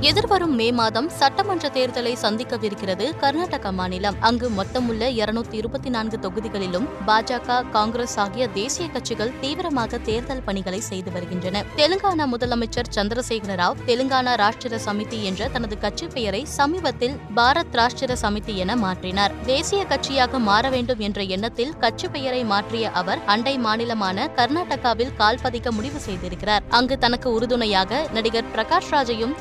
எதிர்வரும் மே மாதம் சட்டமன்ற தேர்தலை சந்திக்கவிருக்கிறது கர்நாடக மாநிலம். அங்கு மொத்தமுள்ள இருநூத்தி இருபத்தி நான்கு தொகுதிகளிலும் பாஜக காங்கிரஸ் ஆகிய தேசிய கட்சிகள் தீவிரமாக தேர்தல் பணிகளை செய்து வருகின்றன. தெலுங்கானா முதலமைச்சர் சந்திரசேகர ராவ் தெலுங்கானா ராஷ்டிர சமிதி என்ற தனது கட்சி பெயரை சமீபத்தில் பாரத் ராஷ்டிர சமிதி என மாற்றினார். தேசிய கட்சியாக மாற வேண்டும் என்ற எண்ணத்தில் கட்சி பெயரை மாற்றிய அவர் அண்டை மாநிலமான கர்நாடகாவில் கால் பதிக்க முடிவு செய்திருக்கிறார். அங்கு தனக்கு உறுதுணையாக நடிகர் பிரகாஷ் ராஜையும்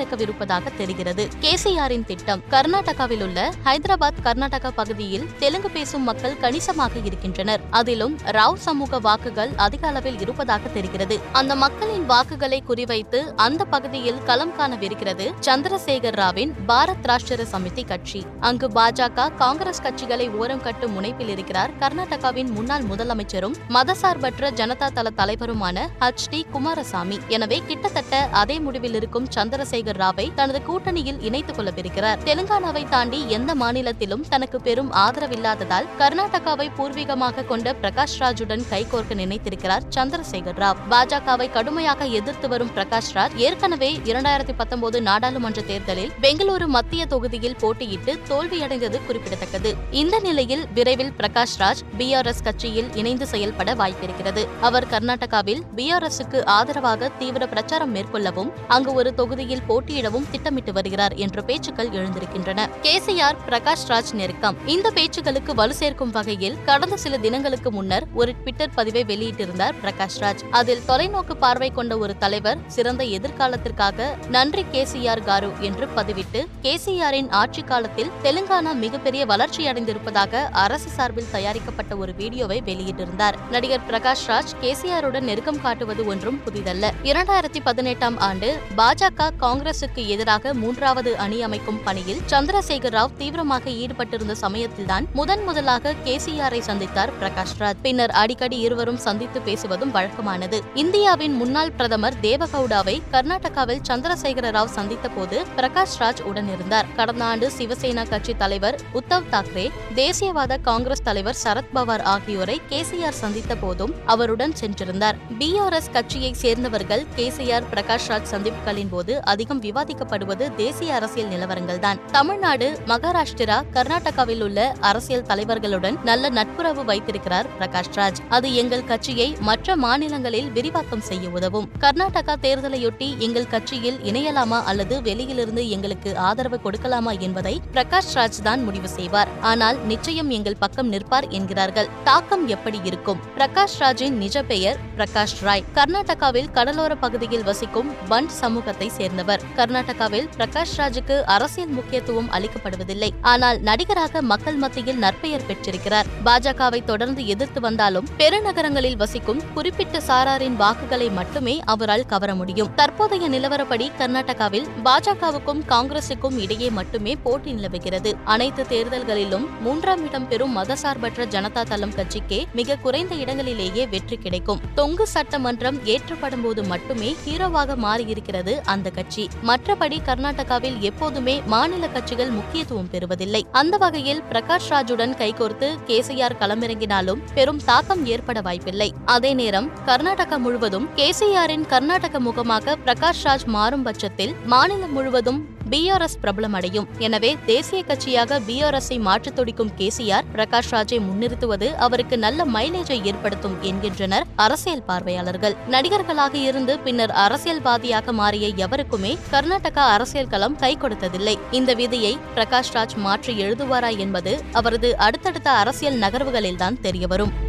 களமிறக்கவிருப்பதாக தெரிகிறது. கேசிஆரின் திட்டம் கர்நாடகாவில் உள்ள ஹைதராபாத் கர்நாடகா பகுதியில் தெலுங்கு பேசும் மக்கள் கணிசமாக இருக்கின்றனர். அதிலும் ராவ் சமூக வாக்குகள் அதிக அளவில் இருப்பதாக தெரிகிறது. அந்த மக்களின் வாக்குகளை குறிவைத்து அந்த பகுதியில் களம் காணவிருக்கிறது சந்திரசேகர் ராவின் பாரத் ராஷ்டிர சமிதி கட்சி. அங்கு பாஜக காங்கிரஸ் கட்சிகளை ஓரம் கட்டும் முனைப்பில் இருக்கிறார் கர்நாடகாவின் முன்னாள் முதலமைச்சரும் மதசார்பற்ற ஜனதா தள தலைவருமான ஹச் டி குமாரசாமி. எனவே கிட்டத்தட்ட அதே முடிவில் இருக்கும் சந்திரசேகர் ராவை தனது கூட்டணியில் இணைத்துக் கொள்ளவிருக்கிறார். தெலுங்கானாவை தாண்டி எந்த மாநிலத்திலும் தனக்கு பெரும் ஆதரவில்லாததால் கர்நாடகாவை பூர்வீகமாக கொண்ட பிரகாஷ் ராஜுடன் கைகோர்க்க நினைத்திருக்கிறார் சந்திரசேகர் ராவ். பாஜகவை கடுமையாக எதிர்த்து வரும் பிரகாஷ் ராஜ் ஏற்கனவே இரண்டாயிரத்தி பத்தொன்பது நாடாளுமன்ற தேர்தலில் பெங்களூரு மத்திய தொகுதியில் போட்டியிட்டு தோல்வியடைந்தது குறிப்பிடத்தக்கது. இந்த நிலையில் விரைவில் பிரகாஷ் ராஜ் பிஆர்எஸ் கட்சியில் இணைந்து செயல்பட வாய்ப்பிருக்கிறது. அவர் கர்நாடகாவில் பிஆர்எஸ்க்கு ஆதரவாக தீவிர பிரச்சாரம் மேற்கொள்ளவும் அங்கு ஒரு தொகுதியில் போட்டியிடவும் திட்டமிட்டு வருகிறார் என்ற பேச்சுக்கள் எழுந்திருக்கின்றன. கேசிஆர் பிரகாஷ் ராஜ் நெருக்கம். இந்த பேச்சுக்களுக்கு வலு சேர்க்கும் வகையில் கடந்த சில தினங்களுக்கு முன்னர் ஒரு ட்விட்டர் பதிவை வெளியிட்டிருந்தார் பிரகாஷ் ராஜ். அதில் தொலைநோக்கு பார்வை கொண்ட ஒரு தலைவர் சிறந்த எதிர்காலத்திற்காக நன்றி கேசிஆர் காரு என்று பதிவிட்டு கேசிஆரின் ஆட்சி காலத்தில் தெலுங்கானா மிகப்பெரிய வளர்ச்சியடைந்திருப்பதாக அரசு சார்பில் தயாரிக்கப்பட்ட ஒரு வீடியோவை வெளியிட்டிருந்தார். நடிகர் பிரகாஷ் ராஜ் கேசிஆருடன் நெருக்கம் காட்டுவது ஒன்றும் புதிதல்ல. இரண்டாயிரத்தி பதினெட்டாம் ஆண்டு பாஜக காங்கிரஸ் காங்கிரசுக்கு எதிராக மூன்றாவது அணி அமைக்கும் பணியில் சந்திரசேகர் ராவ் தீவிரமாக ஈடுபட்டிருந்த சமயத்தில்தான் முதன் முதலாக கேசிஆரை சந்தித்தார் பிரகாஷ் ராஜ். பின்னர் அடிக்கடி இருவரும் சந்தித்து பேசுவதும் வழக்கமானது. இந்தியாவின் முன்னாள் பிரதமர் தேவகவுடாவை கர்நாடகாவில் சந்திரசேகர ராவ் சந்தித்த போது பிரகாஷ் ராஜ் உடனிருந்தார். கடந்த ஆண்டு சிவசேனா கட்சி தலைவர் உத்தவ் தாக்கரே தேசியவாத காங்கிரஸ் தலைவர் சரத்பவார் ஆகியோரை கேசிஆர் சந்தித்த போதும் அவருடன் சென்றிருந்தார். பி ஆர் எஸ் கட்சியை சேர்ந்தவர்கள் கேசிஆர் பிரகாஷ் ராஜ் சந்திப்புகளின் போது அதிகம் விவாதிக்கப்படுவது தேசிய அரசியல் நிலவரங்கள் தான் தமிழ்நாடு மகாராஷ்டிரா கர்நாடகாவில் உள்ள அரசியல் தலைவர்களுடன் நல்ல நட்புறவு வைத்திருக்கிறார் பிரகாஷ் ராஜ் அது எங்கள் கட்சியை மற்ற மாநிலங்களில் விரிவாக்கம் செய்ய உதவும். கர்நாடகா தேர்தலையொட்டி எங்கள் கட்சியில் இணையலாமா அல்லது வெளியிலிருந்து எங்களுக்கு ஆதரவு கொடுக்கலாமா என்பதை பிரகாஷ் ராஜ் தான் முடிவு செய்வார். ஆனால் நிச்சயம் எங்கள் பக்கம் நிற்பார் என்கிறார்கள். தாக்கம் எப்படி இருக்கும்? பிரகாஷ் ராஜின் நிஜ பெயர் பிரகாஷ் ராய் கர்நாடகாவில் கடலோர பகுதியில் வசிக்கும் பண்ட் சமூகத்தை சேர்ந்தவர். கர்நாடகாவில் பிரகாஷ் ராஜுக்கு அரசியல் முக்கியத்துவம் அளிக்கப்படுவதில்லை. ஆனால் நடிகராக மக்கள் மத்தியில் நற்பெயர் பெற்றிருக்கிறார். பாஜகவை தொடர்ந்து எதிர்த்து வந்தாலும் பெருநகரங்களில் வசிக்கும் குறிப்பிட்ட சாராரின் வாக்குகளை மட்டுமே அவரால் கவர முடியும். தற்போதைய நிலவரப்படி கர்நாடகாவில் பாஜகவுக்கும் காங்கிரசுக்கும் இடையே மட்டுமே போட்டி நிலவுகிறது. அனைத்து தேர்தல்களிலும் மூன்றாம் இடம் பெறும் மதசார்பற்ற ஜனதா தளம் கட்சிக்கே மிக குறைந்த இடங்களிலேயே வெற்றி கிடைக்கும். தொங்கு சட்டமன்றம் ஏற்றப்படும் போது மட்டுமே ஹீரோவாக மாறியிருக்கிறது அந்த கட்சி. மற்றபடி கர்நாடகாவில் எப்போதுமே மாநில கட்சிகள் முக்கியத்துவம் பெறுவதில்லை. அந்த வகையில் பிரகாஷ் ராஜுடன் கைகோர்த்து கேசிஆர் களமிறங்கினாலும் பெரும் தாக்கம் ஏற்பட வாய்ப்பில்லை. அதே நேரம் கர்நாடகா முழுவதும் கேசிஆரின் கர்நாடக முகமாக பிரகாஷ் ராஜ் மாறும் பட்சத்தில் மாநிலம் முழுவதும் பிஆர்எஸ் பிரபலமடையும். எனவே தேசிய கட்சியாக பிஆர்எஸ்ஐ மாற்றத் துடிக்கும் கேசிஆர் பிரகாஷ் ராஜை முன்னிறுத்துவது அவருக்கு நல்ல மைலேஜை ஏற்படுத்தும் என்கின்றனர் அரசியல் பார்வையாளர்கள். நடிகர்களாக இருந்து பின்னர் அரசியல்வாதியாக மாறிய எவருக்குமே கர்நாடகா அரசியல் களம் கை கொடுத்ததில்லை. இந்த விதியை பிரகாஷ் ராஜ் மாற்றி எழுதுவாரா என்பது அவரது அடுத்தடுத்த அரசியல் நகர்வுகளில்தான் தெரியவரும்.